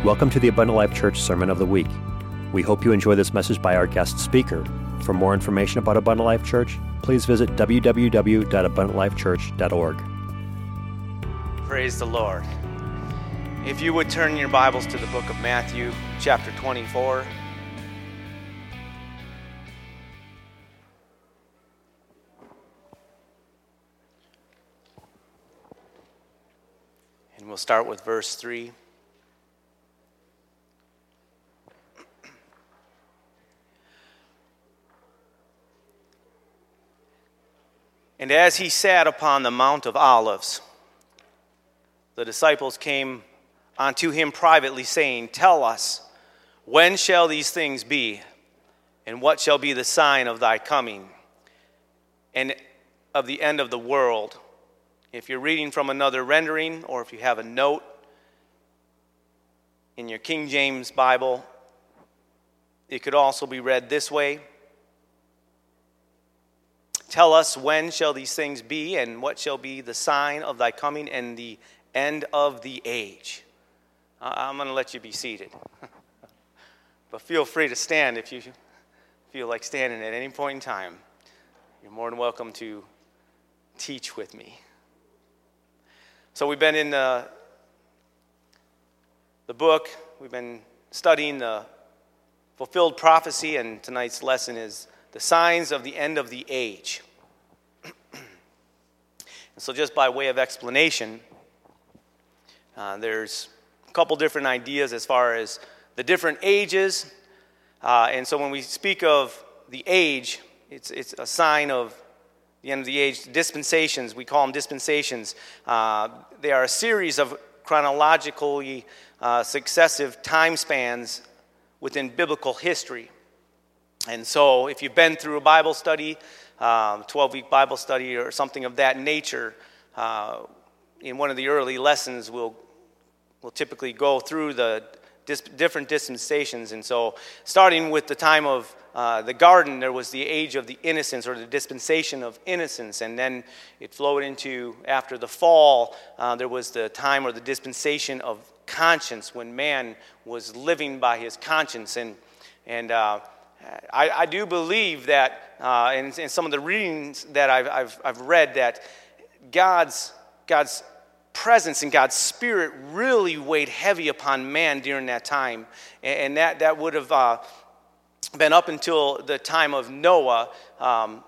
Welcome to the Abundant Life Church Sermon of the Week. We hope you enjoy this message by our guest speaker. For more information about Abundant Life Church, please visit www.abundantlifechurch.org. Praise the Lord. If you would turn your Bibles to the book of Matthew, chapter 24. And we'll start with verse 3. And as he sat upon the Mount of Olives, the disciples came unto him privately, saying, Tell us, when shall these things be? And what shall be the sign of thy coming and of the end of the world? If you're reading from another rendering, or if you have a note in your King James Bible, it could also be read this way Tell us when shall these things be, and what shall be the sign of thy coming and the end of the age. I'm going to let you be seated. but feel free to stand if you feel like standing at any point in time. You're more than welcome to teach with me. So, we've been in the, the book, we've been studying the fulfilled prophecy, and tonight's lesson is the signs of the end of the age. and so, just by way of explanation, uh, there's a couple different ideas as far as the different ages. Uh, and so, when we speak of the age, it's, it's a sign of the end of the age. Dispensations, we call them dispensations. Uh, they are a series of chronologically uh, successive time spans within biblical history. And so, if you've been through a Bible study, 12 um, week Bible study, or something of that nature, uh, in one of the early lessons, we'll, we'll typically go through the dis- different dispensations. And so, starting with the time of uh, the garden, there was the age of the innocence or the dispensation of innocence. And then it flowed into, after the fall, uh, there was the time or the dispensation of conscience when man was living by his conscience. And, and uh, I, I do believe that, uh, in, in, some of the readings that I've, I've, I've read, that God's, God's presence and God's spirit really weighed heavy upon man during that time. And, that, that would have uh, been up until the time of Noah. Um,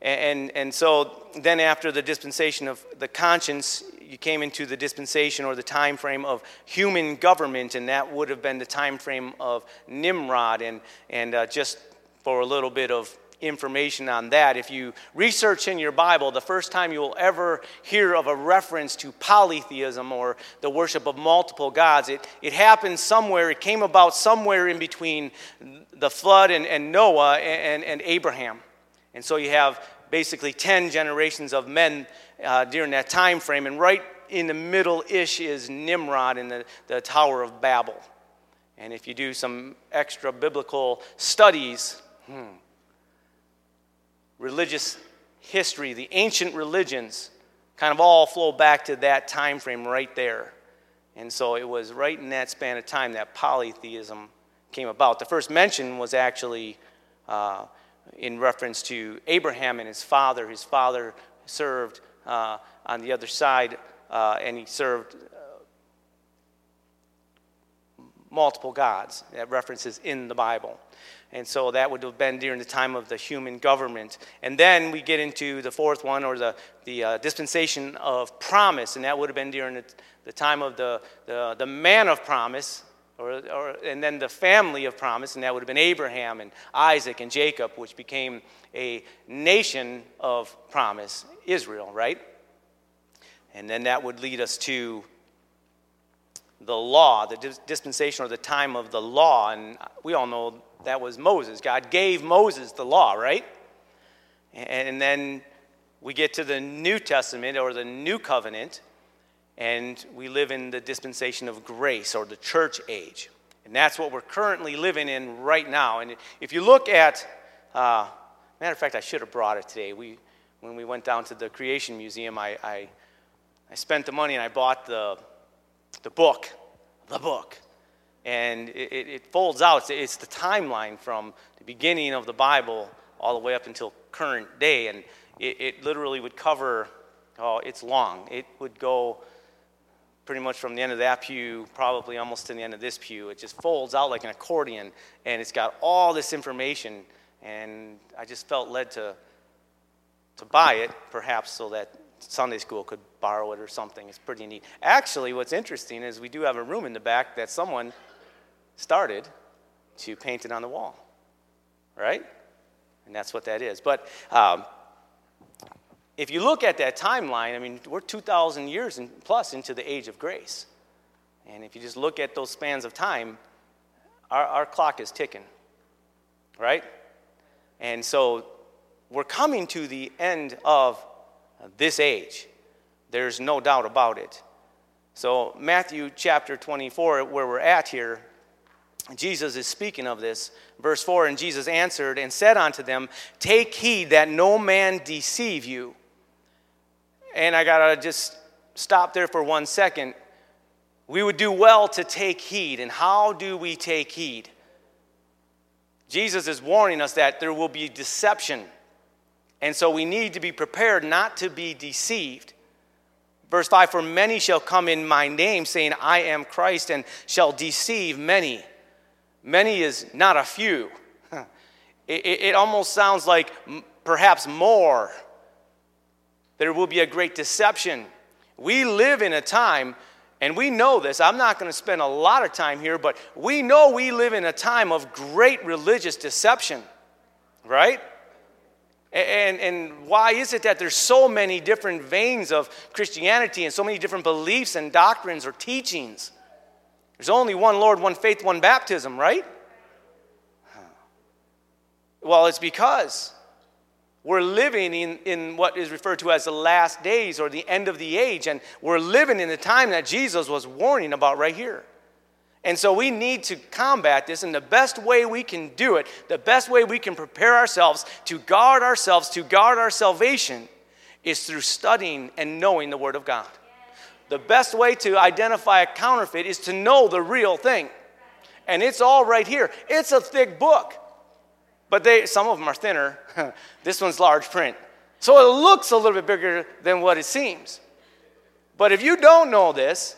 and, and so then, after the dispensation of the conscience, you came into the dispensation or the time frame of human government, and that would have been the time frame of Nimrod. And, and uh, just for a little bit of information on that, if you research in your Bible, the first time you will ever hear of a reference to polytheism or the worship of multiple gods, it, it happened somewhere, it came about somewhere in between the flood and, and Noah and, and, and Abraham. And so you have basically 10 generations of men uh, during that time frame. And right in the middle ish is Nimrod in the, the Tower of Babel. And if you do some extra biblical studies, hmm, religious history, the ancient religions, kind of all flow back to that time frame right there. And so it was right in that span of time that polytheism came about. The first mention was actually uh, in reference to Abraham and his father. His father served uh, on the other side, uh, and he served uh, multiple gods. That references in the Bible. And so that would have been during the time of the human government. And then we get into the fourth one, or the, the uh, dispensation of promise, and that would have been during the, the time of the, the, the man of promise, or, or, and then the family of promise, and that would have been Abraham and Isaac and Jacob, which became a nation of promise, Israel, right? And then that would lead us to the law, the dispensation or the time of the law. And we all know that was Moses. God gave Moses the law, right? And then we get to the New Testament or the New Covenant, and we live in the dispensation of grace or the church age. And that's what we're currently living in right now. And if you look at, uh, matter of fact, I should have brought it today. We, when we went down to the Creation Museum, I, I, I spent the money and I bought the, the book, the book. And it, it folds out. It's the timeline from the beginning of the Bible all the way up until current day. And it, it literally would cover, oh, it's long. It would go pretty much from the end of that pew, probably almost to the end of this pew. It just folds out like an accordion, and it's got all this information. And I just felt led to, to buy it, perhaps so that Sunday school could borrow it or something. It's pretty neat. Actually, what's interesting is we do have a room in the back that someone started to paint it on the wall, right? And that's what that is. But um, if you look at that timeline, I mean, we're 2,000 years and plus into the age of grace. And if you just look at those spans of time, our, our clock is ticking, right? And so we're coming to the end of this age. There's no doubt about it. So, Matthew chapter 24, where we're at here, Jesus is speaking of this. Verse 4 And Jesus answered and said unto them, Take heed that no man deceive you. And I got to just stop there for one second. We would do well to take heed. And how do we take heed? Jesus is warning us that there will be deception and so we need to be prepared not to be deceived. Verse 5 For many shall come in my name, saying, I am Christ, and shall deceive many. Many is not a few. It, it, almost sounds like perhaps more. There will be a great deception. We live in a time, and we know this. I'm not going to spend a lot of time here, but we know we live in a time of great religious deception, right? And, and why is it that there's so many different veins of Christianity and so many different beliefs and doctrines or teachings? There's only one Lord, one faith, one baptism, right? Well, it's because we're living in, in what is referred to as the last days or the end of the age, and we're living in the time that Jesus was warning about right here. And so we need to combat this, and the best way we can do it, the best way we can prepare ourselves to guard ourselves, to guard our salvation, is through studying and knowing the Word of God. The best way to identify a counterfeit is to know the real thing. And it's all right here. It's a thick book. But they, some of them are thinner. this one's large print. So it looks a little bit bigger than what it seems. But if you don't know this,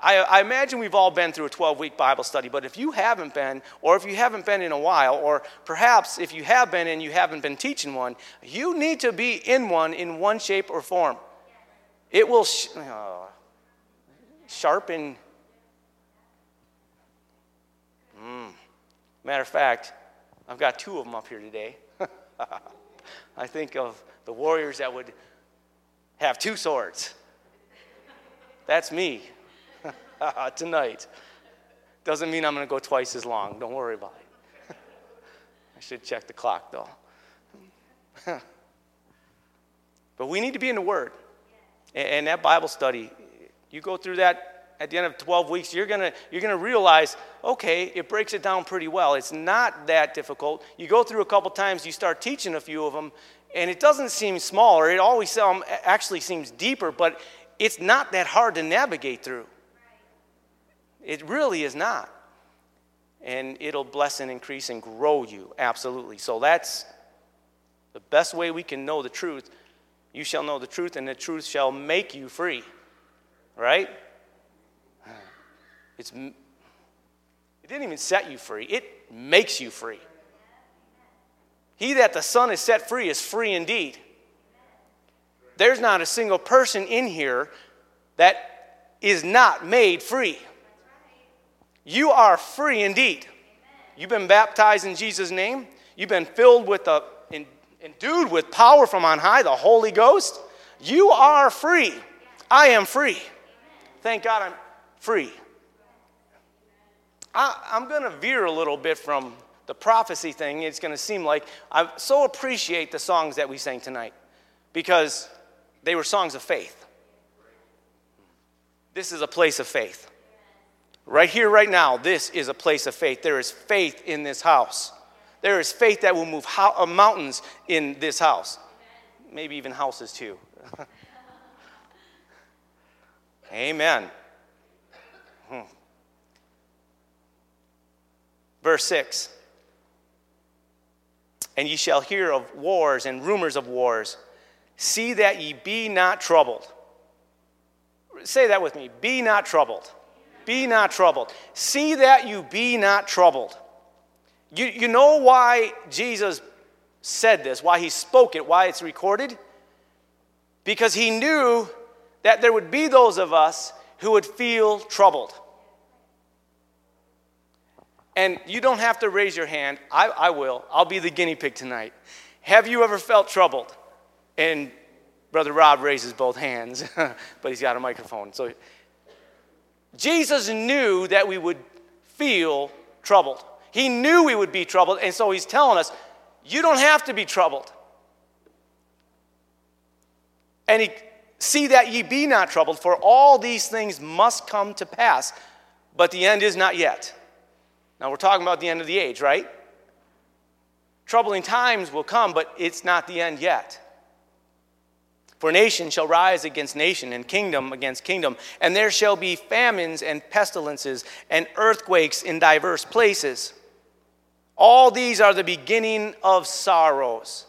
I, I, imagine we've all been through a 12 week Bible study, but if you haven't been, or if you haven't been in a while, or perhaps if you have been and you haven't been teaching one, you need to be in one in one shape or form. It will sh- uh, sharpen. Mm. Matter of fact, I've got two of them up here today. I think of the warriors that would have two swords. That's me. tonight. Doesn't mean I'm going to go twice as long. Don't worry about it. I should check the clock, though. but we need to be in the Word. And that Bible study, you go through that at the end of 12 weeks, you're going to you're gonna realize, okay, it breaks it down pretty well. It's not that difficult. You go through a couple times, you start teaching a few of them, and it doesn't seem smaller. It always um, actually seems deeper, but it's not that hard to navigate through. It really is not. And it'll bless and increase and grow you, absolutely. So that's the best way we can know the truth. You shall know the truth, and the truth shall make you free. Right? It's, it didn't even set you free, it makes you free. He that the Son is set free is free indeed. There's not a single person in here that is not made free. You are free indeed. You've been baptized in Jesus' name. You've been filled with the endued with power from on high, the Holy Ghost. You are free. I am free. Thank God I'm free. I, am going to veer a little bit from the prophecy thing. It's going to seem like I so appreciate the songs that we sang tonight because they were songs of faith. This is a place of faith. Right here, right now, this is a place of faith. There is faith in this house. There is faith that will move ho- uh, mountains in this house. Maybe even houses too. Amen. Hmm. Verse 6 And ye shall hear of wars and rumors of wars. See that ye be not troubled. Say that with me. Be not troubled. Be not troubled. See that you be not troubled. You, you know why Jesus said this, why he spoke it, why it's recorded? Because he knew that there would be those of us who would feel troubled. And you don't have to raise your hand. I, I will. I'll be the guinea pig tonight. Have you ever felt troubled? And Brother Rob raises both hands, but he's got a microphone. So Jesus knew that we would feel troubled. He knew we would be troubled, and so he's telling us, you don't have to be troubled. And he see that ye be not troubled, for all these things must come to pass, but the end is not yet. Now we're talking about the end of the age, right? Troubling times will come, but it's not the end yet. For nation shall rise against nation, and kingdom against kingdom, and there shall be famines and pestilences and earthquakes in diverse places. All these are the beginning of sorrows.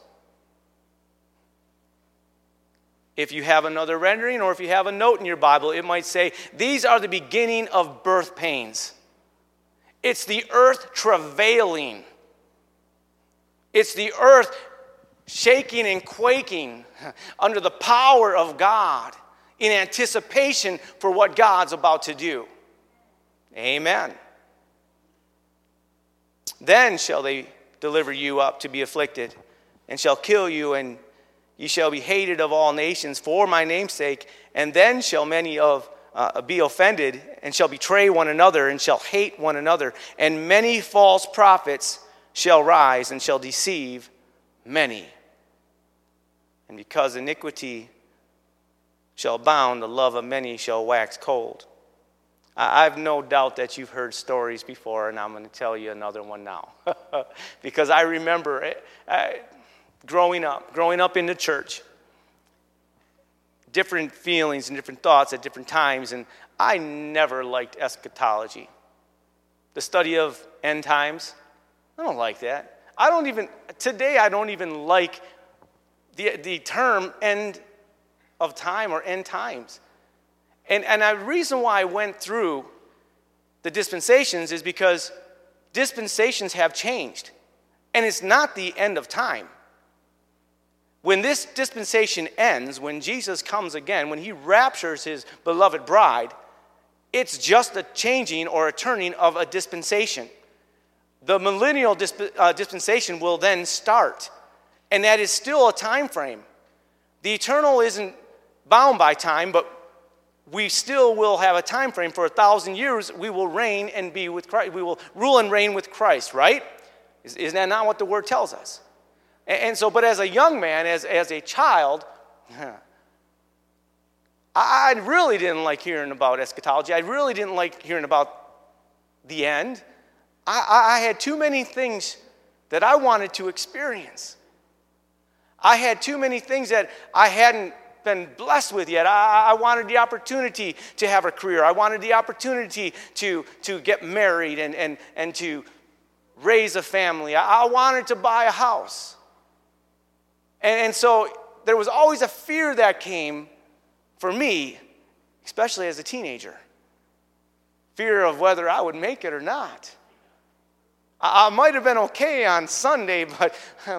If you have another rendering or if you have a note in your Bible, it might say, These are the beginning of birth pains. It's the earth travailing. It's the earth shaking and quaking under the power of God in anticipation for what God's about to do. Amen. Then shall they deliver you up to be afflicted, and shall kill you, and ye shall be hated of all nations for my name's sake, and then shall many of uh, be offended, and shall betray one another, and shall hate one another, and many false prophets shall rise and shall deceive many. And because iniquity shall abound, the love of many shall wax cold. I have no doubt that you've heard stories before, and I'm going to tell you another one now. because I remember it, uh, growing up, growing up in the church, different feelings and different thoughts at different times, and I never liked eschatology. The study of end times, I don't like that. I don't even, today, I don't even like the, the term end of time or end times. And, and the reason why I went through the dispensations is because dispensations have changed. And it's not the end of time. When this dispensation ends, when Jesus comes again, when he raptures his beloved bride, it's just a changing or a turning of a dispensation. The millennial disp- uh, dispensation will then start, and that is still a time frame. The eternal isn't bound by time, but we still will have a time frame for a thousand years. We will reign and be with Christ. We will rule and reign with Christ, right? Isn't that not what the word tells us? And so, but as a young man, as, as a child, I really didn't like hearing about eschatology. I really didn't like hearing about the end. I, I had too many things that I wanted to experience. I had too many things that I hadn't been blessed with yet. I, I, wanted the opportunity to have a career. I wanted the opportunity to, to get married and, and, and to raise a family. I, I wanted to buy a house. And, and so there was always a fear that came for me, especially as a teenager fear of whether I would make it or not. I, I might have been okay on Sunday, but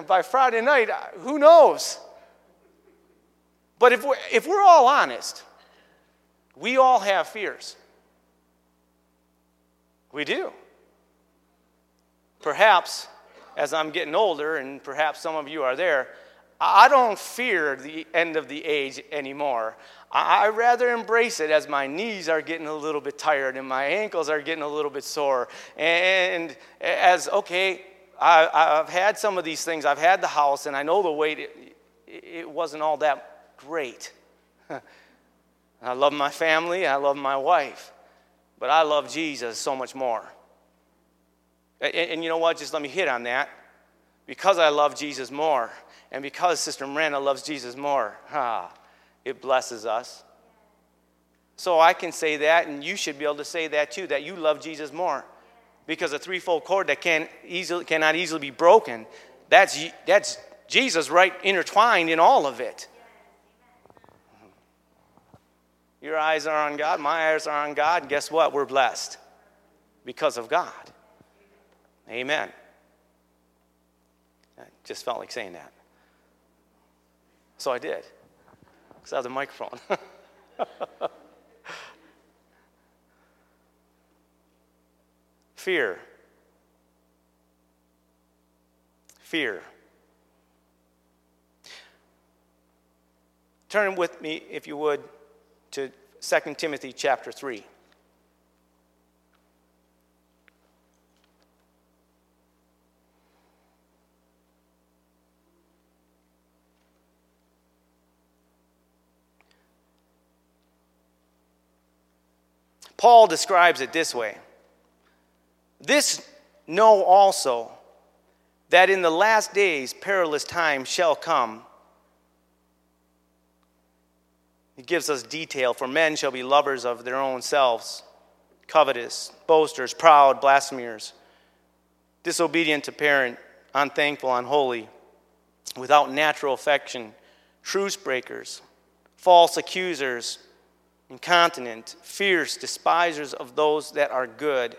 by Friday night, who knows? But if we're, if we're all honest, we all have fears. We do. Perhaps as I'm getting older, and perhaps some of you are there, I don't fear the end of the age anymore. I rather embrace it as my knees are getting a little bit tired and my ankles are getting a little bit sore. And as, okay, I, have had some of these things. I've had the house and I know the weight, it, it wasn't all that great. I love my family, I love my wife, but I love Jesus so much more. And, and you know what? Just let me hit on that. Because I love Jesus more, and because Sister Miranda loves Jesus more, ah, it blesses us. So I can say that, and you should be able to say that too, that you love Jesus more. because a threefold cord that can easily, cannot easily be broken, that's, that's Jesus right intertwined in all of it. Your eyes are on God, my eyes are on God. Guess what? We're blessed because of God. Amen. I just felt like saying that. So I did, because I have the microphone. Fear. Fear. Turn with me, if you would, to 2 Timothy chapter 3. Paul describes it this way This know also that in the last days perilous times shall come. He gives us detail for men shall be lovers of their own selves, covetous, boasters, proud, blasphemers, disobedient to parent, unthankful, unholy, without natural affection, truce breakers, false accusers, incontinent, fierce, despisers of those that are good,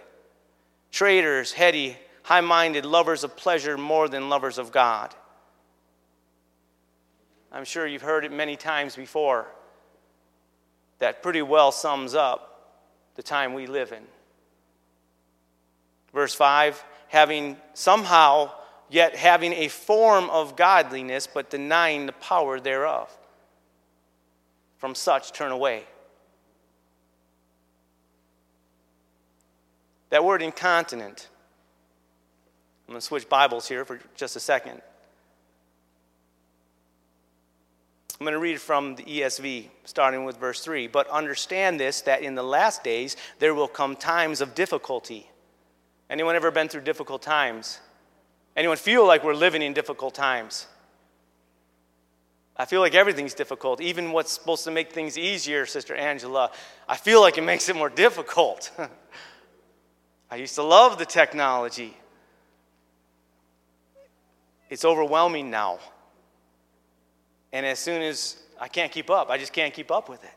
traitors, heady, high minded, lovers of pleasure more than lovers of God. I'm sure you've heard it many times before that pretty well sums up the time we live in. Verse 5 having somehow, yet having a form of godliness, but denying the power thereof. From such turn away. That word incontinent, I'm going to switch Bibles here for just a second. I'm going to read from the ESV, starting with verse 3. But understand this that in the last days there will come times of difficulty. Anyone ever been through difficult times? Anyone feel like we're living in difficult times? I feel like everything's difficult, even what's supposed to make things easier, Sister Angela. I feel like it makes it more difficult. I used to love the technology. It's overwhelming now. And as soon as I can't keep up, I just can't keep up with it.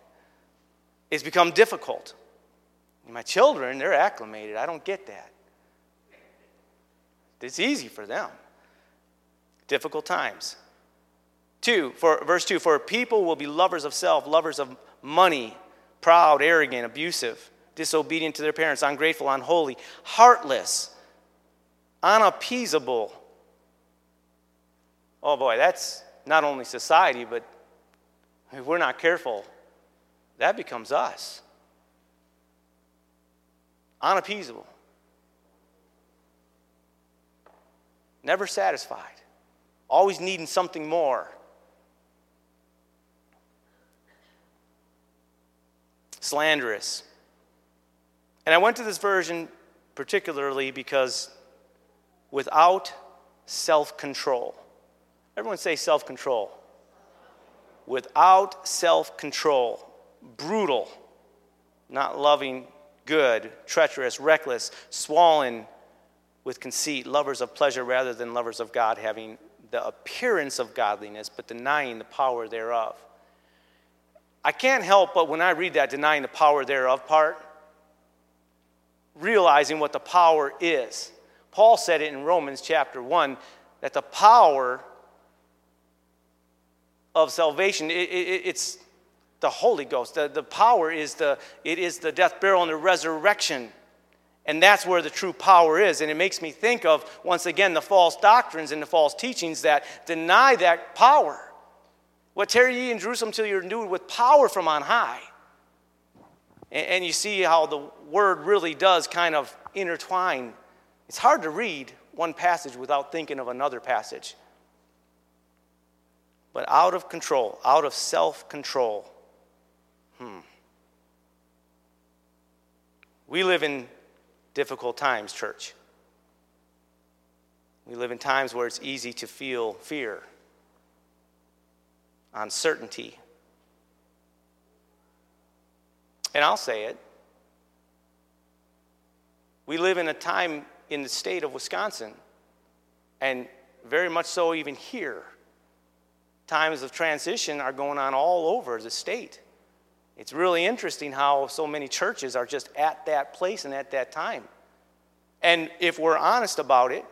It's become difficult. My children, they're acclimated. I don't get that. It's easy for them. Difficult times. Two, for verse two, for people will be lovers of self, lovers of money, proud, arrogant, abusive, disobedient to their parents, ungrateful, unholy, heartless, unappeasable. Oh boy, that's not only society, but if we're not careful, that becomes us. Unappeasable. Never satisfied. Always needing something more. Slanderous. And I went to this version particularly because without self control. Everyone say self control. Without self control, brutal, not loving good, treacherous, reckless, swollen with conceit, lovers of pleasure rather than lovers of God, having the appearance of godliness but denying the power thereof. I can't help but when I read that denying the power thereof part, realizing what the power is. Paul said it in Romans chapter 1 that the power of salvation. It, it, it's the Holy Ghost. The, the power is the, it is the death, burial, and the resurrection. And that's where the true power is. And it makes me think of, once again, the false doctrines and the false teachings that deny that power. What tarry ye in Jerusalem till you're endued with power from on high. And, you see how the word really does kind of intertwine. It's hard to read one passage without thinking of another passage but out of control, out of self control. Hmm. We live in difficult times, church. We live in times where it's easy to feel fear, uncertainty. And I'll say it. We live in a time in the state of Wisconsin, and very much so even here. Times of transition are going on all over the state. It's really interesting how so many churches are just at that place and at that time. And if we're honest about it,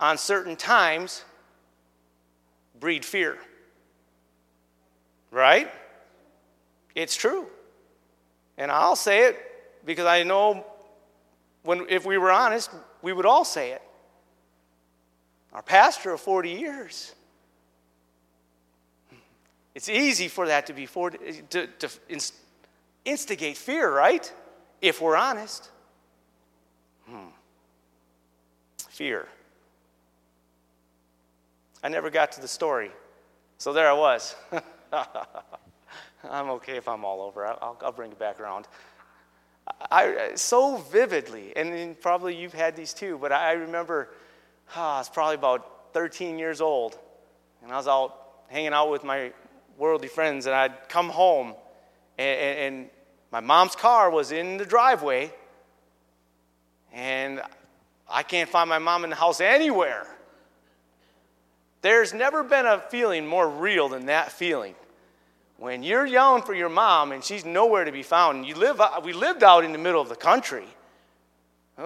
on certain times, breed fear. Right? It's true. And I'll say it because I know when, if we were honest, we would all say it. Our pastor of 40 years. It's easy for that to be for, to, to instigate fear, right? If we're honest. Hmm. Fear. I never got to the story. So there I was. I'm okay if I'm all over. I'll, I'll bring it back around. I, so vividly, and probably you've had these too, but I remember oh, I was probably about 13 years old, and I was out hanging out with my worldly friends, and I'd come home, and, and my mom's car was in the driveway, and I can't find my mom in the house anywhere. There's never been a feeling more real than that feeling. When you're yelling for your mom and she's nowhere to be found, you live, uh, we lived out in the middle of the country.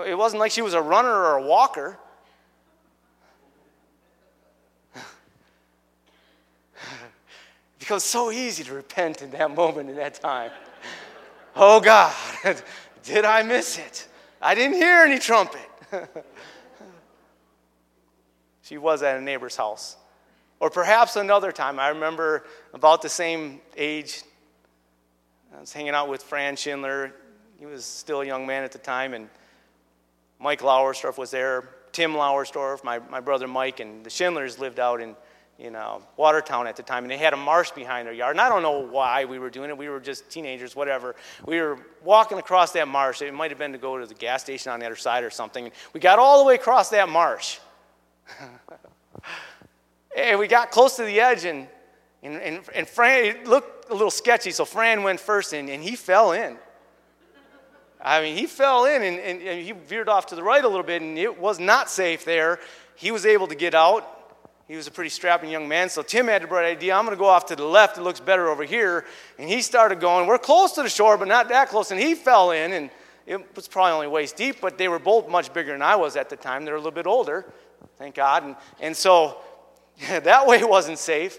It wasn't like she was a runner or a walker. it becomes so easy to repent in that moment, in that time. Oh God, did I miss it? I didn't hear any trumpet. She was at a neighbor's house. Or perhaps another time, I remember about the same age, I was hanging out with Fran Schindler. He was still a young man at the time, and Mike Lauersdorf was there. Tim Lauersdorf, my, my brother Mike, and the Schindlers lived out in, in uh, Watertown at the time, and they had a marsh behind their yard. And I don't know why we were doing it. We were just teenagers, whatever. We were walking across that marsh. It might have been to go to the gas station on the other side or something. We got all the way across that marsh and we got close to the edge, and, and, and, and Fran, looked a little sketchy, so Fran went first, and, and he fell in. I mean, he fell in and, and, and, he veered off to the right a little bit, and it was not safe there. He was able to get out. He was a pretty strapping young man, so Tim had the bright idea I'm going to go off to the left. It looks better over here. And he started going. We're close to the shore, but not that close. And he fell in, and it was probably only waist deep, but they were both much bigger than I was at the time. They were a little bit older thank God. And, and so that way wasn't safe.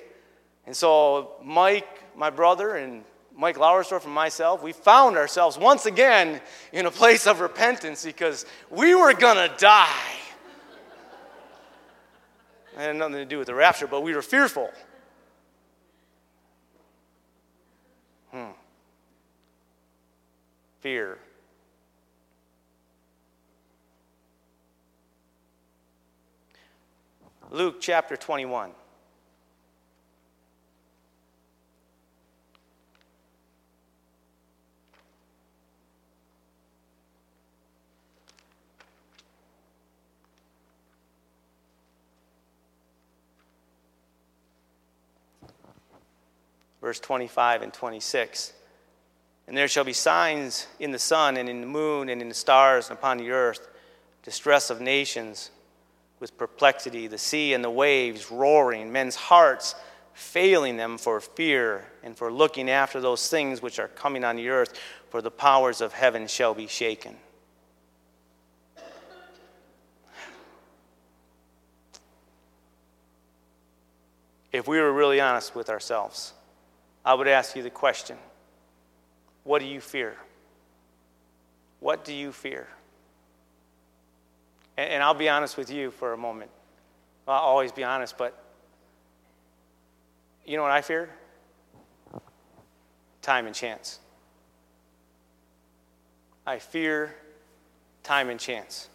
And so Mike, my brother, and Mike Lauersdorf and myself, we found ourselves once again in a place of repentance because we were to die. It had nothing to do with the rapture, but we were fearful. Hmm. Fear. Luke chapter 21. Verse 25 and 26. And there shall be signs in the sun and in the moon and in the stars and upon the earth, distress of nations with perplexity, the sea and the waves roaring, men's hearts failing them for fear and for looking after those things which are coming on the earth, for the powers of heaven shall be shaken. If we were really honest with ourselves, I would ask you the question what do you fear? What do you fear? And, and I'll be honest with you for a moment. I'll always be honest, but you know what I fear? Time and chance. I fear time and chance.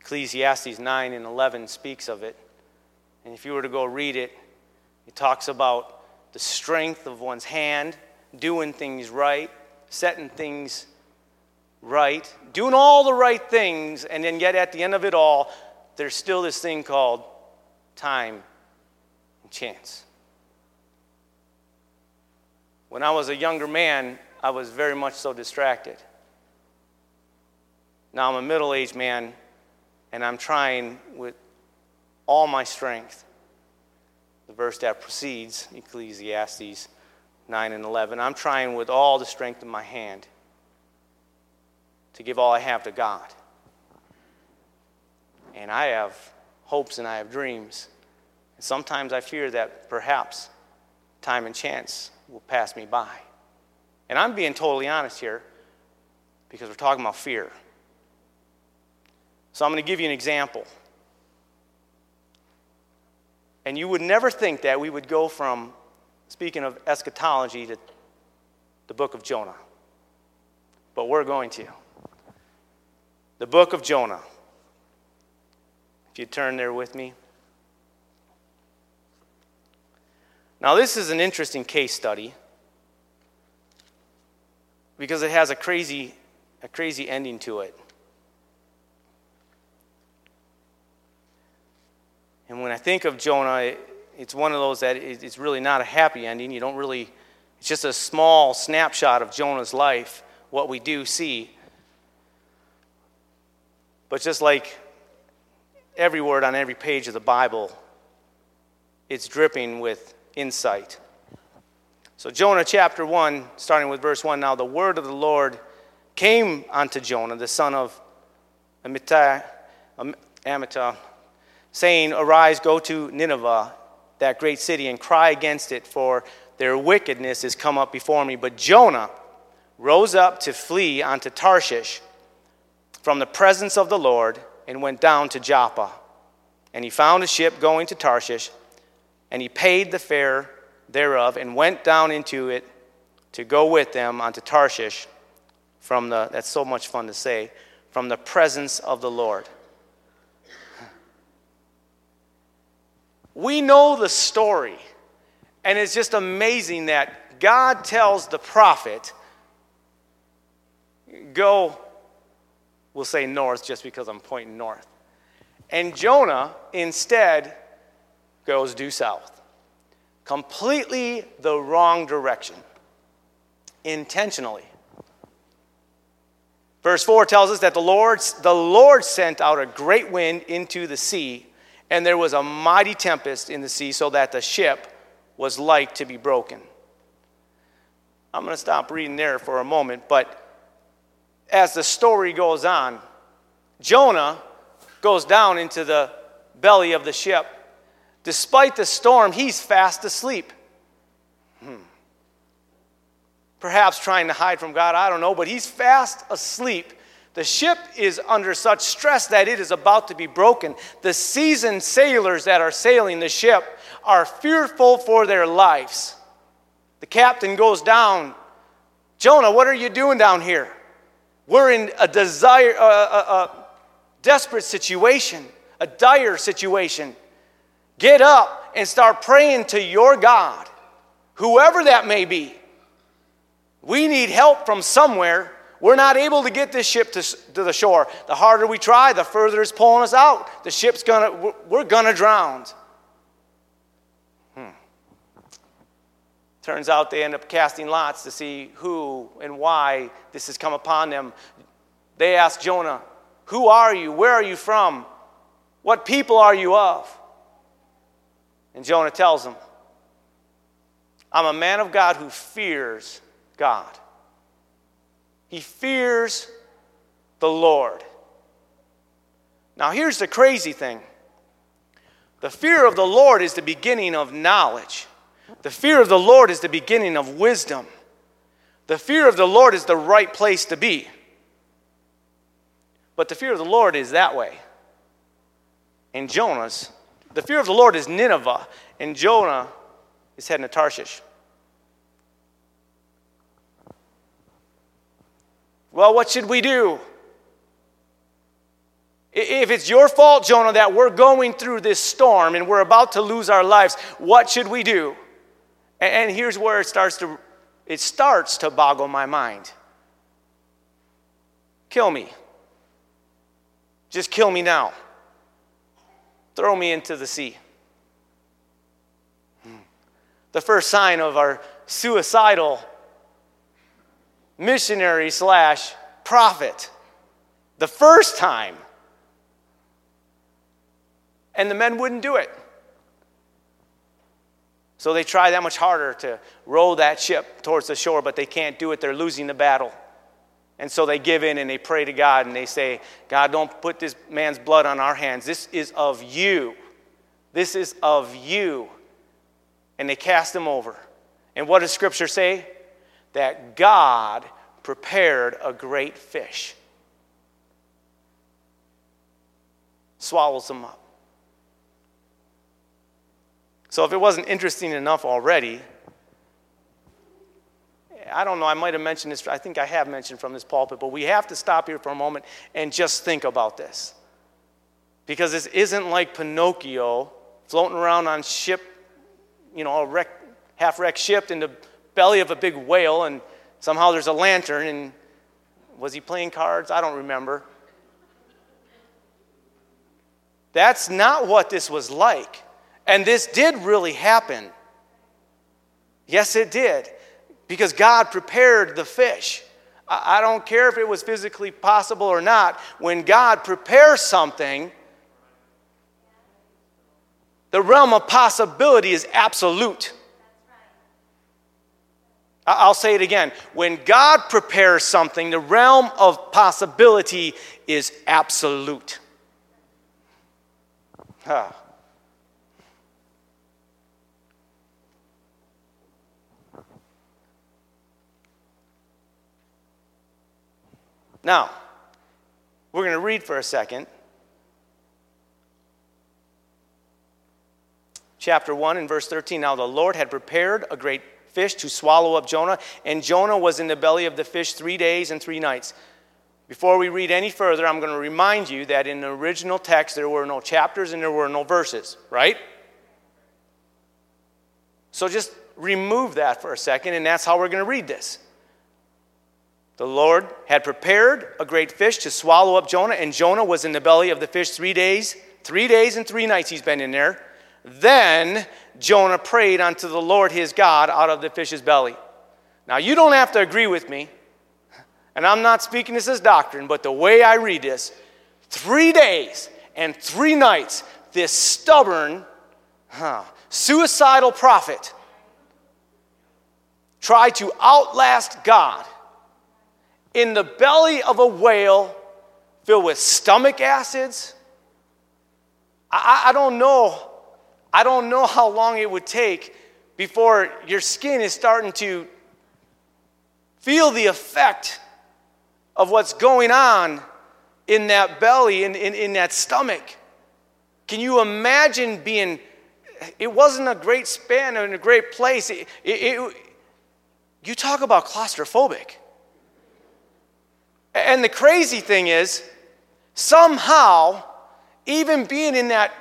Ecclesiastes 9 and 11 speaks of it. And if you were to go read it, it talks about the strength of one's hand, doing things right, setting things right, doing all the right things, and then yet at the end of it all, there's still this thing called time and chance. When I was a younger man, I was very much so distracted. Now I'm a middle aged man and I'm trying with all my strength. The verse that precedes Ecclesiastes 9 and 11. I'm trying with all the strength of my hand to give all I have to God. And I have hopes and I have dreams. And sometimes I fear that perhaps time and chance will pass me by. And I'm being totally honest here because we're talking about fear. So I'm going to give you an example. And you would never think that we would go from speaking of eschatology to the book of Jonah. But we're going to. The book of Jonah. If you turn there with me. Now, this is an interesting case study because it has a crazy, a crazy ending to it. And when I think of Jonah, it's one of those that it's really not a happy ending. You don't really, it's just a small snapshot of Jonah's life, what we do see. But just like every word on every page of the Bible, it's dripping with insight. So, Jonah chapter 1, starting with verse 1 Now the word of the Lord came unto Jonah, the son of Amittai, Amittai, saying, Arise, go to Nineveh, that great city, and cry against it, for their wickedness is come up before me. But Jonah rose up to flee unto Tarshish from the presence of the Lord and went down to Joppa. And he found a ship going to Tarshish, and he paid the fare thereof and went down into it to go with them unto Tarshish from the, that's so much fun to say, from the presence of the Lord. We know the story, and it's just amazing that God tells the prophet, Go, we'll say north just because I'm pointing north. And Jonah instead goes due south. Completely the wrong direction, intentionally. Verse 4 tells us that the Lord, the Lord sent out a great wind into the sea and there was a mighty tempest in the sea, so that the ship was like to be broken. I'm going to stop reading there for a moment, but as the story goes on, Jonah goes down into the belly of the ship. Despite the storm, he's fast asleep. Hmm. Perhaps trying to hide from God, I don't know, but he's fast asleep the ship is under such stress that it is about to be broken. The seasoned sailors that are sailing the ship are fearful for their lives. The captain goes down. Jonah, what are you doing down here? We're in a desire, a, a, a desperate situation, a dire situation. Get up and start praying to your God, whoever that may be. We need help from somewhere we're not able to get this ship to, to the shore. The harder we try, the further it's pulling us out. The ship's gonna, we're gonna drown. Turns out they end up casting lots to see who and why this has come upon them. They ask Jonah, Who are you? Where are you from? What people are you of? And Jonah tells them, I'm a man of God who fears God. He fears the Lord. Now, here's the crazy thing the fear of the Lord is the beginning of knowledge, the fear of the Lord is the beginning of wisdom. The fear of the Lord is the right place to be. But the fear of the Lord is that way. In Jonah's, the fear of the Lord is Nineveh, and Jonah is heading to Tarshish. Well, what should we do? If it's your fault, Jonah, that we're going through this storm and we're about to lose our lives, what should we do? And here's where it starts to it starts to boggle my mind. Kill me. Just kill me now. Throw me into the sea. The first sign of our suicidal missionary slash prophet The first time. And the men wouldn't do it. So they try that much harder to row that ship towards the shore, but they can't do it. They're losing the battle. And so they give in and they pray to God and they say, God, don't put this man's blood on our hands. This is of you. This is of you. And they cast him over. And what does Scripture say? That God prepared a great fish, swallows them up. So if it wasn't interesting enough already, I don't know, I might have mentioned this, I think I have mentioned from this pulpit, but we have to stop here for a moment and just think about this. Because this isn't like Pinocchio floating around on ship, you know, a wreck, half wrecked ship in the belly of a big whale, and somehow there's a lantern, and was he playing cards? I don't remember. That's not what this was like. And this did really happen. Yes, it did. Because God prepared the fish. I don't care if it was physically possible or not. When God prepares something, the realm of possibility is absolute. I'll say it again. When God prepares something, the realm of possibility is absolute. Huh. Now, we're going to read for a second. Chapter 1 and verse 13. Now, the Lord had prepared a great fish to swallow up Jonah, and Jonah was in the belly of the fish three days and three nights. Before we read any further, I'm going to remind you that in the original text there were no chapters and there were no verses, right? So just remove that for a second, and that's how we're going to read this. The Lord had prepared a great fish to swallow up Jonah, and Jonah was in the belly of the fish three days. Three days and three nights he's been in there. Then Jonah prayed unto the Lord his God out of the fish's belly. Now, you don't have to agree with me, and I'm not speaking this as doctrine, but the way I read this, three days and three nights, this stubborn, huh, suicidal prophet tried to outlast God in the belly of a whale filled with stomach acids. I, I, don't know. I don't know how long it would take before your skin is starting to feel the effect of what's going on in that belly, in, in, in that stomach. Can you imagine being, it wasn't a great span and a great place. It, it, it, you talk about claustrophobic. And the crazy thing is, somehow, even being in that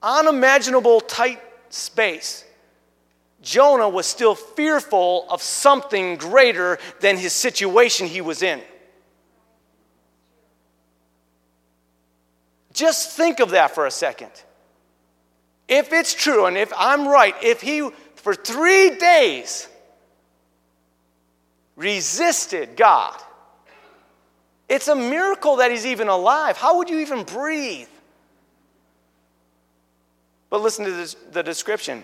unimaginable tight space, Jonah was still fearful of something greater than his situation he was in. Just think of that for a second. If it's true, and if I'm right, if he for three days resisted God, it's a miracle that he's even alive. How would you even breathe? But listen to this, the description.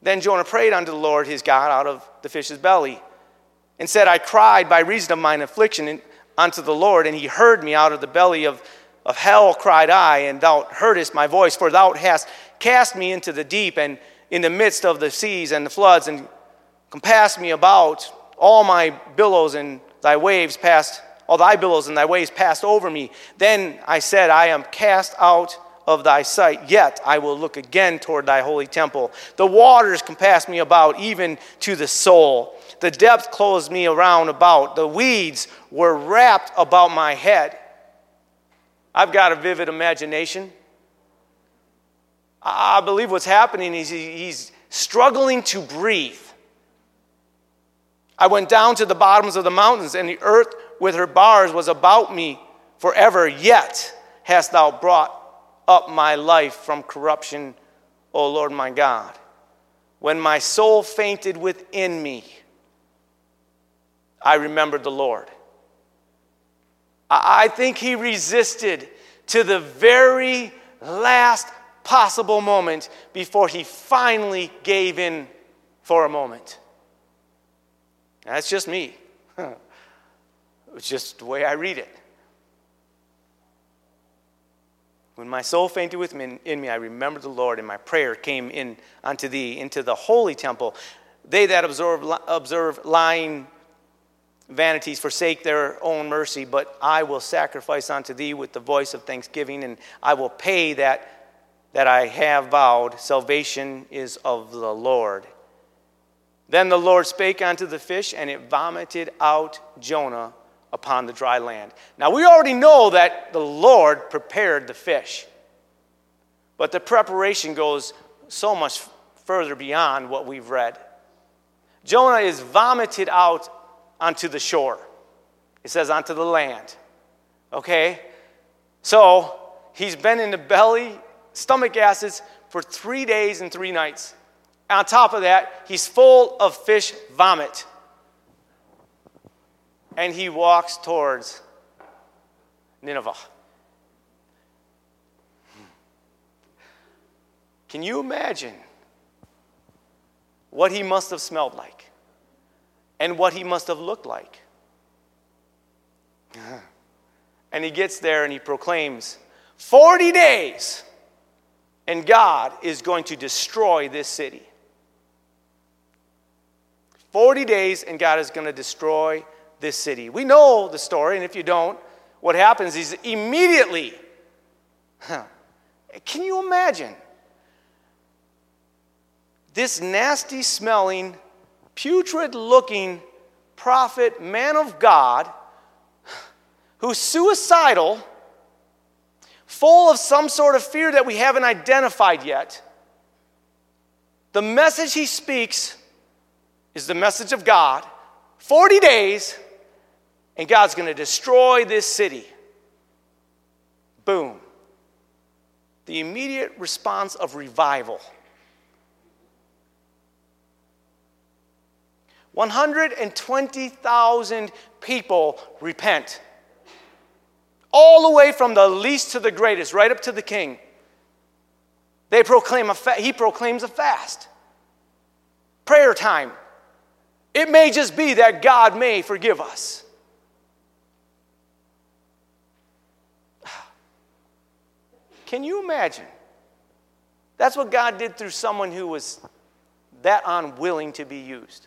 Then Jonah prayed unto the Lord his God out of the fish's belly and said, I cried by reason of mine affliction unto the Lord, and he heard me out of the belly of, of hell, cried I, and thou heardest my voice, for thou hast cast me into the deep and in the midst of the seas and the floods, and compassed me about all my billows and thy waves passed, all thy billows and thy waves passed over me. Then I said, I am cast out of thy sight, yet I will look again toward thy holy temple. The waters compassed me about, even to the soul. The depth closed me around about. The weeds were wrapped about my head. I've got a vivid imagination. I believe what's happening is he's struggling to breathe. I went down to the bottoms of the mountains, and the earth with her bars was about me forever. Yet hast thou brought up my life from corruption, O Lord my God. When my soul fainted within me, I remembered the Lord, I think he resisted to the very last possible moment before he finally gave in for a moment. That's just me. it's just the way I read it. When my soul fainted within in me, I remembered the Lord, and my prayer came in unto thee into the holy temple. They that observe, observe lying vanities forsake their own mercy, but I will sacrifice unto thee with the voice of thanksgiving, and I will pay that that I have vowed. Salvation is of the Lord. Then the Lord spake unto the fish, and it vomited out Jonah upon the dry land. Now we already know that the Lord prepared the fish, but the preparation goes so much further beyond what we've read. Jonah is vomited out onto the shore. It says onto the land. Okay? So he's been in the belly, stomach acids for three days and three nights. On top of that, he's full of fish vomit. And he walks towards Nineveh. Can you imagine what he must have smelled like and what he must have looked like? And he gets there and he proclaims 40 days, and God is going to destroy this city. 40 days, and God is going to destroy this city. We know the story, and if you don't, what happens is immediately, huh, can you imagine? This nasty smelling, putrid looking prophet, man of God, who's suicidal, full of some sort of fear that we haven't identified yet. The message he speaks is the message of God. 40 days, and God's going to destroy this city. Boom. The immediate response of revival. 120,000 people repent. All the way from the least to the greatest, right up to the king. They proclaim a fa- he proclaims a fast. Prayer time. It may just be that God may forgive us. Can you imagine? That's what God did through someone who was that unwilling to be used.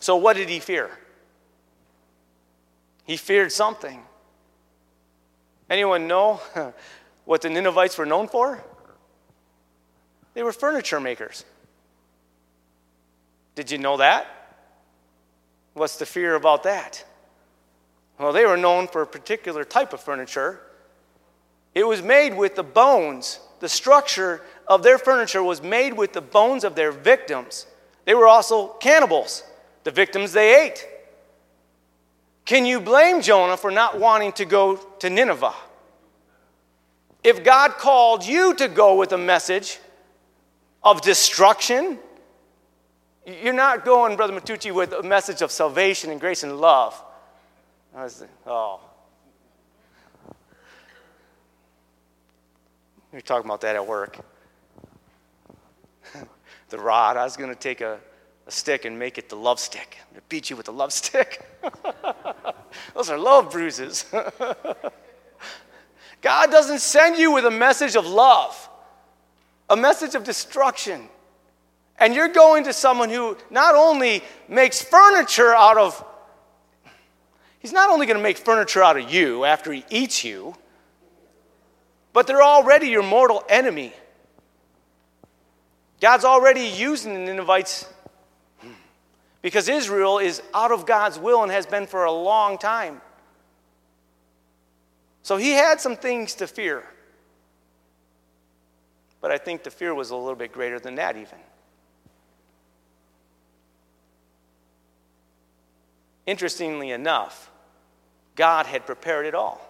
So, what did he fear? He feared something. Anyone know what the Ninevites were known for? They were furniture makers. Did you know that? What's the fear about that? Well, they were known for a particular type of furniture. It was made with the bones. The structure of their furniture was made with the bones of their victims. They were also cannibals, the victims they ate. Can you blame Jonah for not wanting to go to Nineveh? If God called you to go with a message of destruction, you're not going, Brother Matucci, with a message of salvation and grace and love. I was, oh. We were talking about that at work. the rod, I was going to take a, a stick and make it the love stick. I'm going to beat you with the love stick. Those are love bruises. God doesn't send you with a message of love, a message of destruction. And you're going to someone who not only makes furniture out of, he's not only going to make furniture out of you after he eats you, but they're already your mortal enemy. God's already using the Ninevites because Israel is out of God's will and has been for a long time. So he had some things to fear. But I think the fear was a little bit greater than that, even. Interestingly enough, God had prepared it all.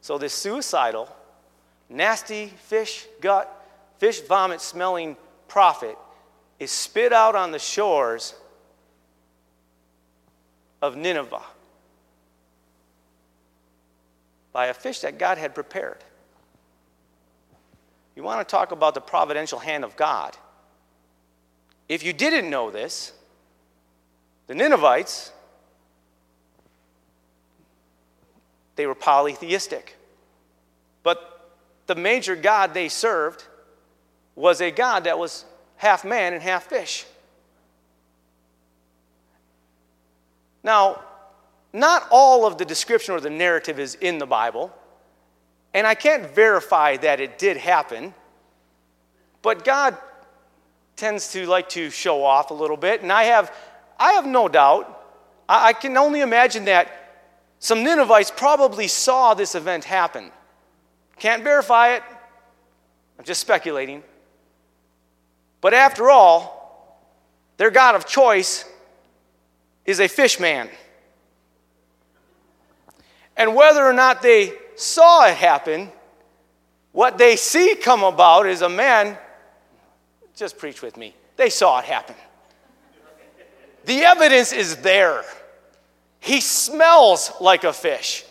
So, this suicidal, nasty fish gut, fish vomit smelling prophet is spit out on the shores of Nineveh by a fish that God had prepared. You want to talk about the providential hand of God. If you didn't know this, the Ninevites, they were polytheistic. But the major god they served was a god that was half man and half fish. Now, not all of the description or the narrative is in the Bible, and I can't verify that it did happen, but God tends to like to show off a little bit, and I have, I have no doubt. I, I can only imagine that some Ninevites probably saw this event happen. Can't verify it. I'm just speculating. But after all, their God of choice is a fish man. And whether or not they saw it happen, what they see come about is a man, just preach with me, they saw it happen. The evidence is there. He smells like a fish.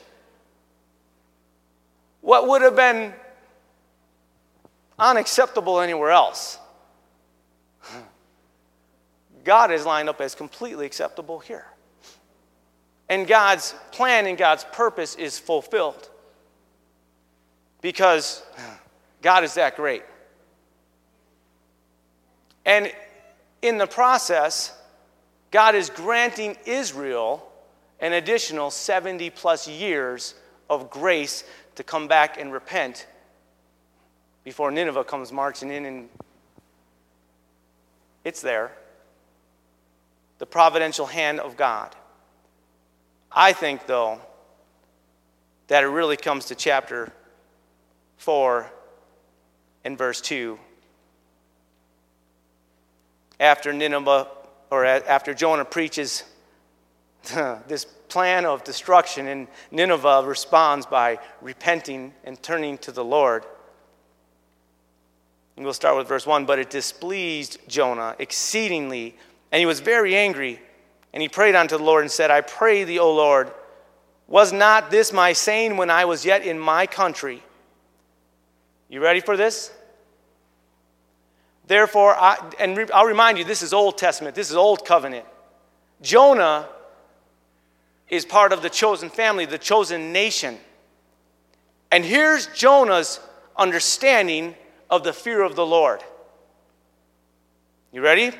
What would have been unacceptable anywhere else, God is lined up as completely acceptable here. And God's plan and God's purpose is fulfilled because God is that great. And in the process, God is granting Israel an additional 70 plus years of grace to come back and repent before Nineveh comes marching in and it's there. The providential hand of God. I think, though, that it really comes to chapter 4 and verse 2. After Nineveh, or after Jonah preaches this plan of destruction, and Nineveh responds by repenting and turning to the Lord. And we'll start with verse 1. But it displeased Jonah exceedingly, and he was very angry. And he prayed unto the Lord and said, I pray thee, O Lord, was not this my saying when I was yet in my country? You ready for this? Therefore, I, and I'll remind you, this is Old Testament, this is Old Covenant. Jonah is part of the chosen family, the chosen nation. And here's Jonah's understanding of the fear of the Lord. You ready?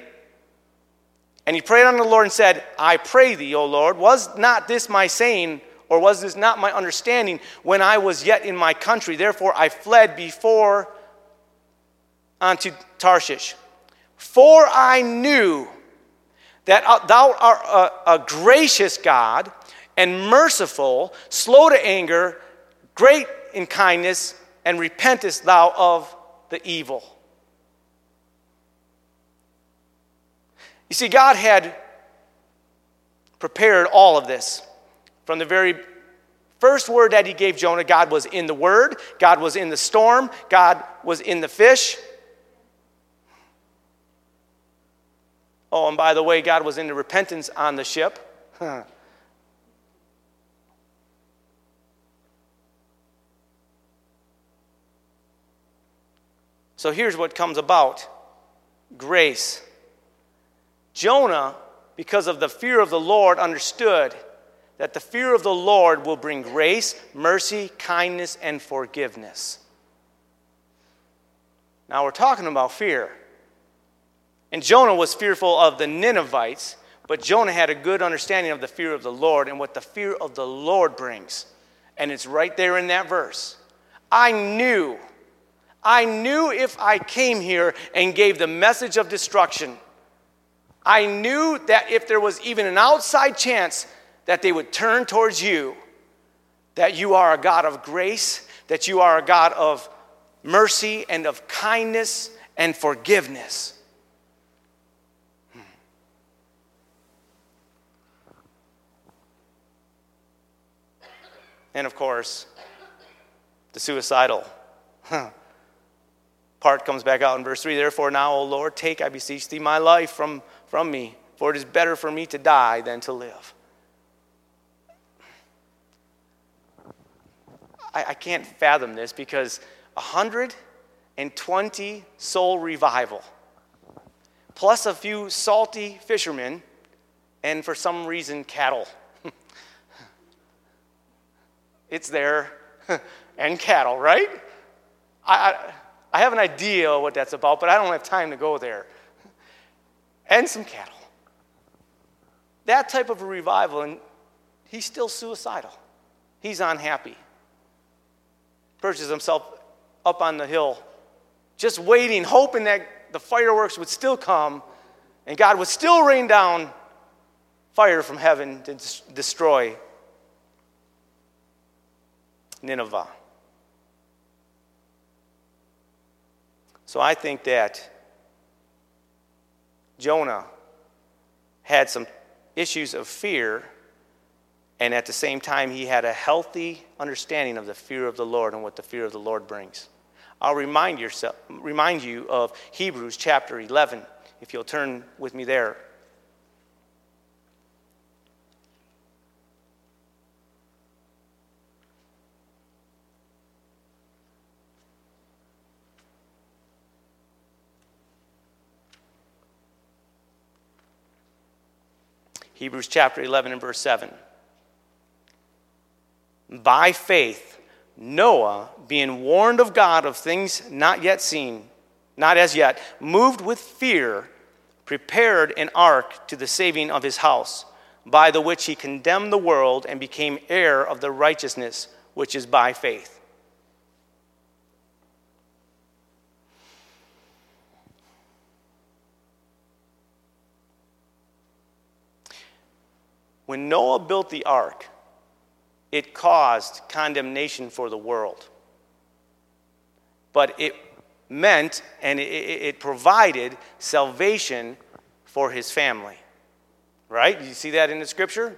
And he prayed unto the Lord and said, I pray thee, O Lord, was not this my saying, or was this not my understanding when I was yet in my country? Therefore I fled before unto Tarshish. For I knew that uh, thou art a, a gracious God and merciful, slow to anger, great in kindness, and repentest thou of the evil. You see, God had prepared all of this. From the very first word that He gave Jonah, God was in the Word, God was in the storm, God was in the fish. Oh, and by the way, God was in the repentance on the ship. so here's what comes about grace. Jonah, because of the fear of the Lord, understood that the fear of the Lord will bring grace, mercy, kindness, and forgiveness. Now we're talking about fear. And Jonah was fearful of the Ninevites, but Jonah had a good understanding of the fear of the Lord and what the fear of the Lord brings. And it's right there in that verse. I knew, I knew if I came here and gave the message of destruction, I knew that if there was even an outside chance that they would turn towards you, that you are a God of grace, that you are a God of mercy and of kindness and forgiveness. And of course, the suicidal part comes back out in verse 3 Therefore, now, O Lord, take, I beseech thee, my life from, from me, for it is better for me to die than to live. I, I can't fathom this because 120 soul revival, plus a few salty fishermen, and for some reason, cattle it's there, and cattle, right? I, I, have an idea what that's about, but I don't have time to go there. And some cattle. That type of a revival, and he's still suicidal. He's unhappy. Perches himself up on the hill, just waiting, hoping that the fireworks would still come and God would still rain down fire from heaven to destroy Nineveh. So I think that Jonah had some issues of fear, and at the same time, he had a healthy understanding of the fear of the Lord and what the fear of the Lord brings. I'll remind, yourself, remind you of Hebrews chapter 11, if you'll turn with me there. Hebrews chapter 11 and verse 7. By faith, Noah, being warned of God of things not yet seen, not as yet, moved with fear, prepared an ark to the saving of his house, by the which he condemned the world and became heir of the righteousness which is by faith. When Noah built the ark, it caused condemnation for the world. But it meant and it, provided salvation for his family. Right? You see that in the scripture?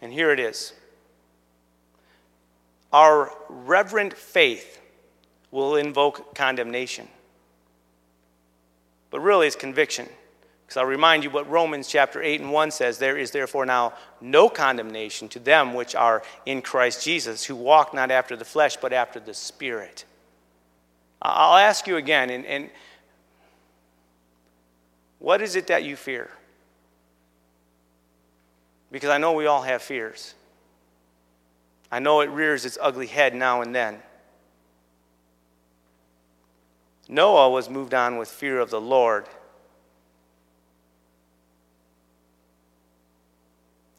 And here it is. Our reverent faith will invoke condemnation. But really, it's conviction. Because I'll remind you what Romans chapter 8 and 1 says there is therefore now no condemnation to them which are in Christ Jesus, who walk not after the flesh, but after the Spirit. I'll ask you again, and, and what is it that you fear? Because I know we all have fears. I know it rears its ugly head now and then. Noah was moved on with fear of the Lord.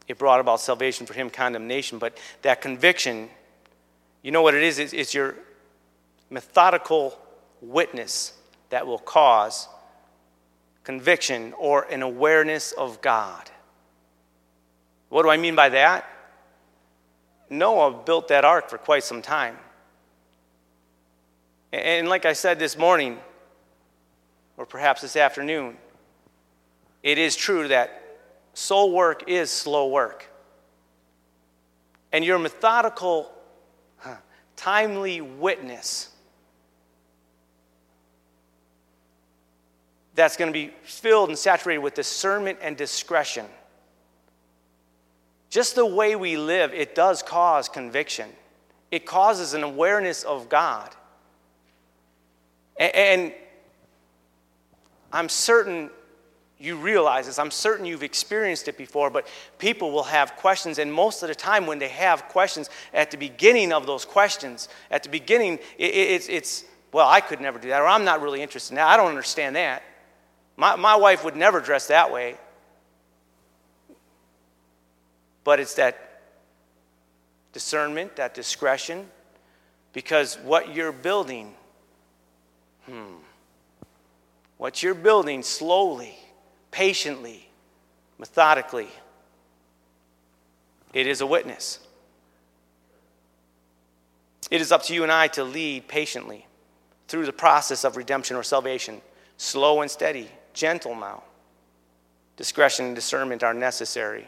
It brought about salvation for him, condemnation, but that conviction, you know what it is? It's, your methodical witness that will cause conviction or an awareness of God. What do I mean by that? Noah built that ark for quite some time. And like I said this morning, or perhaps this afternoon, it is true that soul work is slow work. And your methodical, timely witness that's going to be filled and saturated with discernment and discretion. Just the way we live, it does cause conviction. It causes an awareness of God. And I'm certain you realize this. I'm certain you've experienced it before, but people will have questions. And most of the time, when they have questions, at the beginning of those questions, at the beginning, it's, it's well, I could never do that, or I'm not really interested in that. I don't understand that. My, my wife would never dress that way. But it's that discernment, that discretion, because what you're building Hmm. What you're building slowly, patiently, methodically, it is a witness. It is up to you and I to lead patiently through the process of redemption or salvation, slow and steady, gentle now. Discretion and discernment are necessary.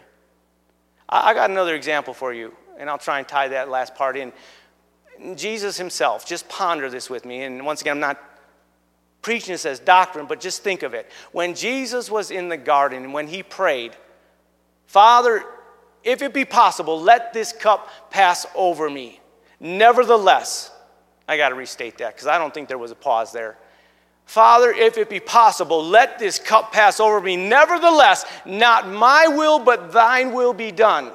I got another example for you, and I'll try and tie that last part in. Jesus himself, just ponder this with me. And once again, I'm not preaching this as doctrine, but just think of it. When Jesus was in the garden, and when he prayed, Father, if it be possible, let this cup pass over me. Nevertheless, I got to restate that because I don't think there was a pause there. Father, if it be possible, let this cup pass over me. Nevertheless, not my will, but thine will be done.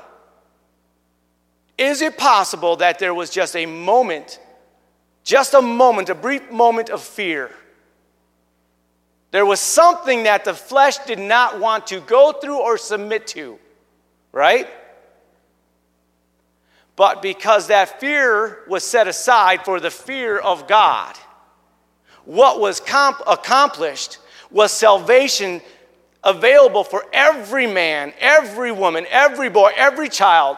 Is it possible that there was just a moment, just a moment, a brief moment of fear? There was something that the flesh did not want to go through or submit to, right? But because that fear was set aside for the fear of God, what was comp- accomplished was salvation available for every man, every woman, every boy, every child.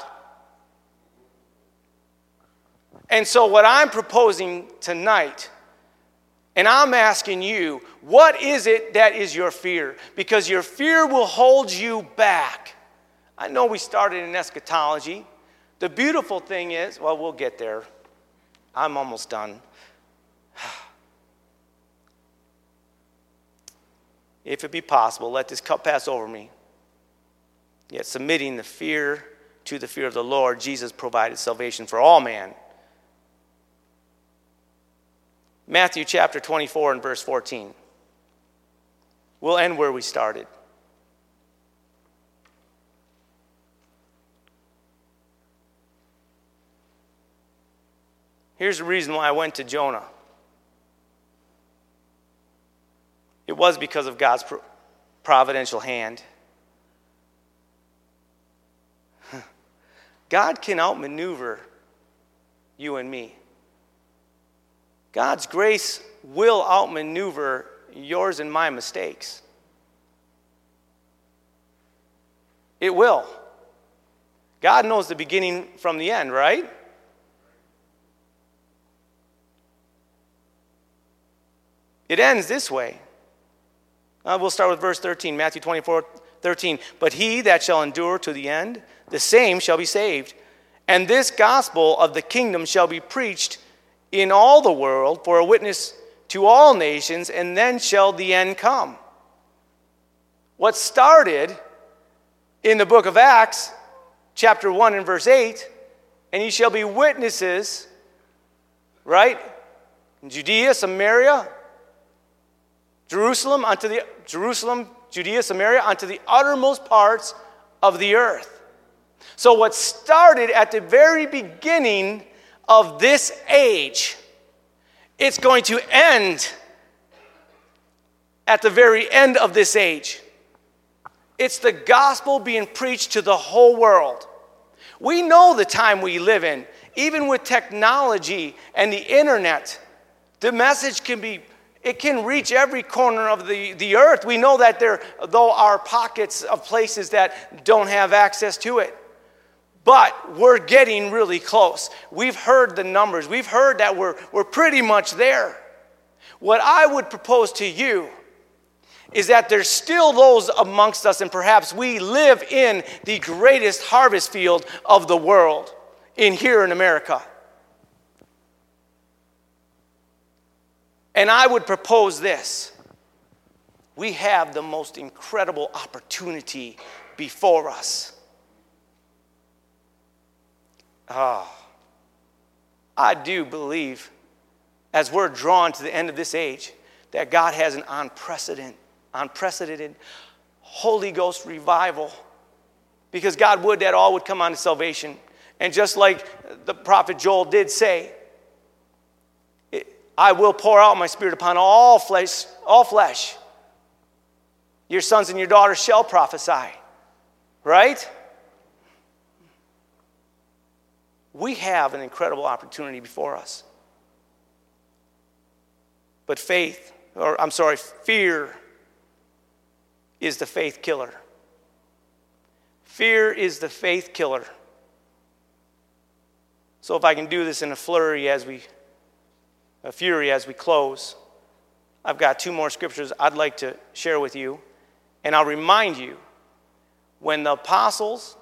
And so, what I'm proposing tonight, and I'm asking you, what is it that is your fear? Because your fear will hold you back. I know we started in eschatology. The beautiful thing is, well, we'll get there. I'm almost done. if it be possible, let this cup pass over me. Yet, submitting the fear to the fear of the Lord, Jesus provided salvation for all man. Matthew chapter 24 and verse 14. We'll end where we started. Here's the reason why I went to Jonah it was because of God's providential hand. God can outmaneuver you and me. God's grace will outmaneuver yours and my mistakes. It will. God knows the beginning from the end, right? It ends this way. Uh, we'll start with verse 13, Matthew 24, 13. But he that shall endure to the end, the same shall be saved. And this gospel of the kingdom shall be preached in all the world for a witness to all nations, and then shall the end come. What started in the book of Acts, chapter 1 and verse 8, and ye shall be witnesses, right? In Judea, Samaria, Jerusalem unto the Jerusalem, Judea, Samaria, unto the uttermost parts of the earth. So what started at the very beginning of this age, it's going to end at the very end of this age. It's the gospel being preached to the whole world. We know the time we live in. Even with technology and the internet, the message can be it can reach every corner of the, the earth. We know that there, though, are pockets of places that don't have access to it. But we're getting really close. We've heard the numbers, we've heard that we're, we're pretty much there. What I would propose to you is that there's still those amongst us, and perhaps we live in the greatest harvest field of the world, in here in America. And I would propose this we have the most incredible opportunity before us. Oh, I do believe, as we're drawn to the end of this age, that God has an unprecedented, unprecedented Holy Ghost revival. Because God would that all would come unto salvation. And just like the prophet Joel did say, I will pour out my spirit upon all flesh, all flesh. Your sons and your daughters shall prophesy. Right? We have an incredible opportunity before us. But faith, or I'm sorry, fear is the faith killer. Fear is the faith killer. So, if I can do this in a flurry as we a fury as we close. I've got two more scriptures I'd like to share with you. And I'll remind you when the apostles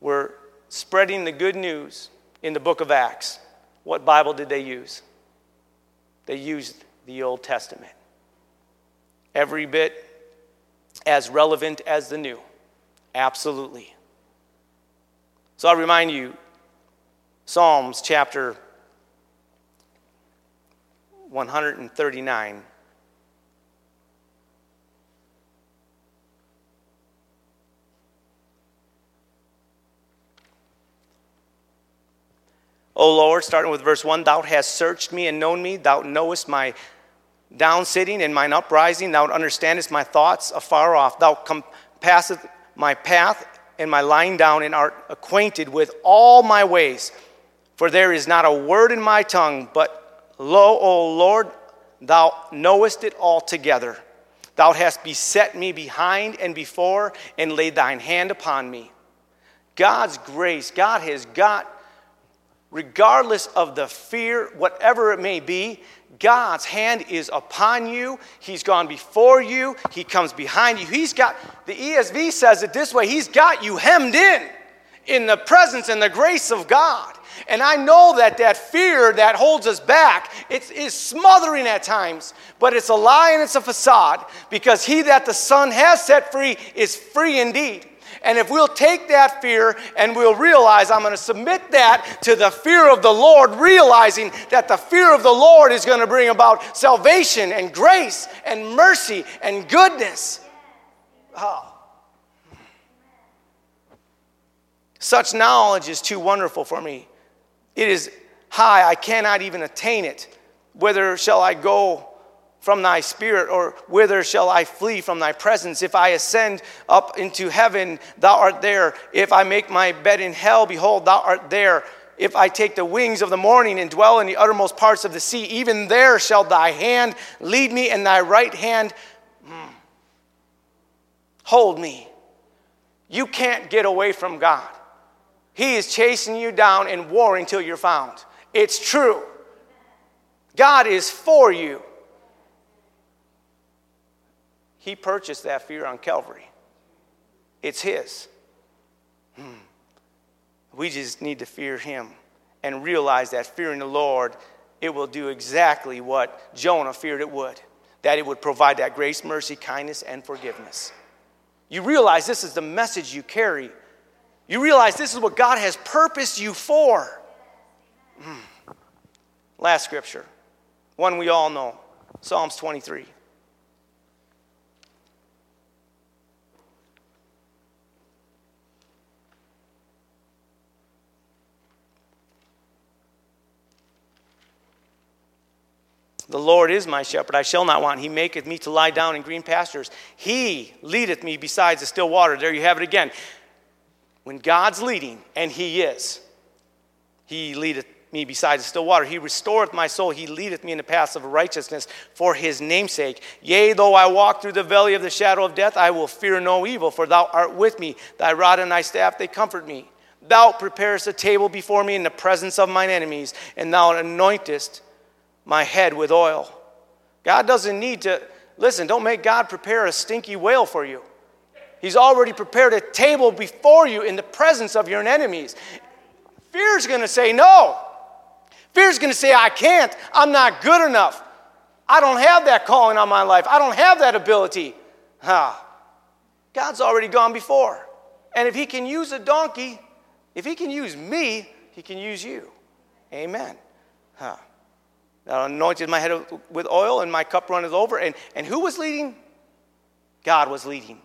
were spreading the good news in the book of Acts, what Bible did they use? They used the Old Testament. Every bit as relevant as the new. Absolutely. So I'll remind you Psalms chapter 139. O Lord, starting with verse 1, Thou hast searched me and known me. Thou knowest my down sitting and mine uprising. Thou understandest my thoughts afar off. Thou compassest my path and my lying down, and art acquainted with all my ways. For there is not a word in my tongue, but lo, O Lord, thou knowest it altogether. Thou hast beset me behind and before, and laid thine hand upon me. God's grace, God has got regardless of the fear, whatever it may be, God's hand is upon you. He's gone before you. He comes behind you. He's got, the ESV says it this way He's got you hemmed in in the presence and the grace of God. And I know that that fear that holds us back, it is smothering at times, but it's a lie and it's a facade because he that the Son has set free is free indeed. And if we'll take that fear and we'll realize, I'm going to submit that to the fear of the Lord, realizing that the fear of the Lord is going to bring about salvation and grace and mercy and goodness. Oh. Such knowledge is too wonderful for me. It is high, I cannot even attain it. Whither shall I go from thy spirit, or whither shall I flee from thy presence? If I ascend up into heaven, thou art there. If I make my bed in hell, behold, thou art there. If I take the wings of the morning and dwell in the uttermost parts of the sea, even there shall thy hand lead me, and thy right hand hmm, hold me. You can't get away from God. He is chasing you down and warring till you're found. It's true. God is for you. He purchased that fear on Calvary. It's His. Hmm. We just need to fear Him and realize that fearing the Lord, it will do exactly what Jonah feared it would that it would provide that grace, mercy, kindness, and forgiveness. You realize this is the message you carry. You realize this is what God has purposed you for. Hmm. Last scripture, one we all know Psalms 23. The Lord is my shepherd, I shall not want. He maketh me to lie down in green pastures. He leadeth me besides the still water. There you have it again. When God's leading, and He is, He leadeth me beside the still water. He restoreth my soul. He leadeth me in the paths of righteousness for his name'sake. Yea, though I walk through the valley of the shadow of death, I will fear no evil, for thou art with me. Thy rod and thy staff, they comfort me. Thou preparest a table before me in the presence of mine enemies, and thou anointest my head with oil. God doesn't need to, listen, don't make God prepare a stinky whale for you. He's already prepared a table before you in the presence of your enemies. Fear's gonna say no. Fear's gonna say, I can't, I'm not good enough. I don't have that calling on my life. I don't have that ability. Huh. God's already gone before. And if He can use a donkey, if He can use me, He can use you. Amen. Huh. Thou anointed my head with oil, and my cup runneth over. And, and who was leading? God was leading.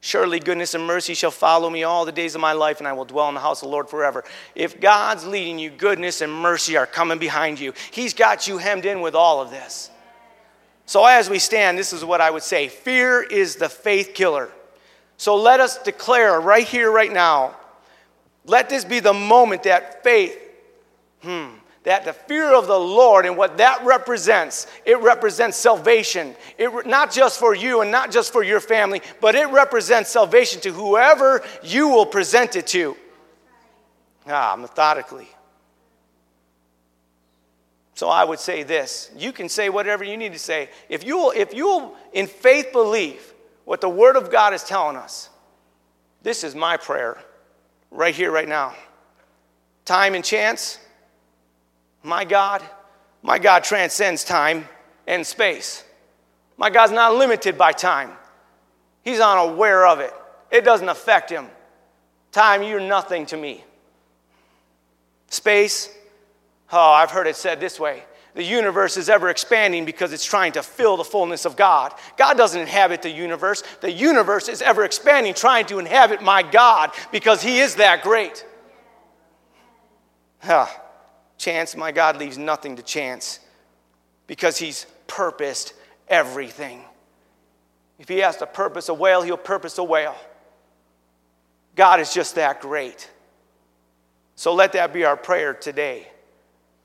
Surely goodness and mercy shall follow me all the days of my life, and I will dwell in the house of the Lord forever. If God's leading you, goodness and mercy are coming behind you. He's got you hemmed in with all of this. So, as we stand, this is what I would say fear is the faith killer. So, let us declare right here, right now, let this be the moment that faith, hmm, that the fear of the Lord and what that represents, it represents salvation. It, not just for you and not just for your family, but it represents salvation to whoever you will present it to. Ah, methodically. So I would say this. You can say whatever you need to say. If you will, if you will in faith believe what the Word of God is telling us, this is my prayer right here, right now. Time and chance, my God, my God transcends time. and space. My God's not limited by time, He's unaware of it. It doesn't affect Him. Time, you're nothing to me. Space, oh, I've heard it said this way the universe is ever expanding because it's trying to fill the fullness of God. God doesn't inhabit the universe. The universe is ever expanding, trying to inhabit my God because He is that great. Huh. Chance, my God leaves nothing to chance because He's purposed everything. If He has to purpose a whale, He'll purpose a whale. God is just that great. So let that be our prayer today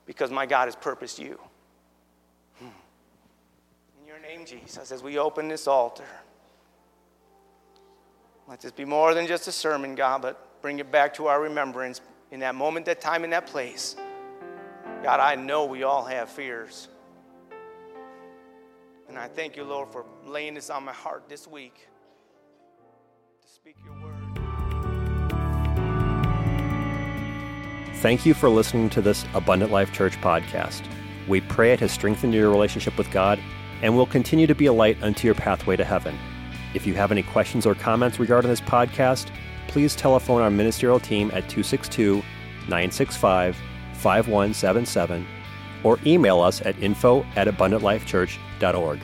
because my God has purposed you. In your name, Jesus, as we open this altar, let this be more than just a sermon, God, but bring it back to our remembrance in that moment, that time, in that place. God, I know we all have fears. And I thank you, Lord, for laying this on my heart this week to speak your word. Thank you for listening to this Abundant Life Church podcast. We pray it has strengthened your relationship with God and will continue to be a light unto your pathway to heaven. If you have any questions or comments regarding this podcast, please telephone our ministerial team at 262 965 5177 or email us at info at abundantlifechurch.org.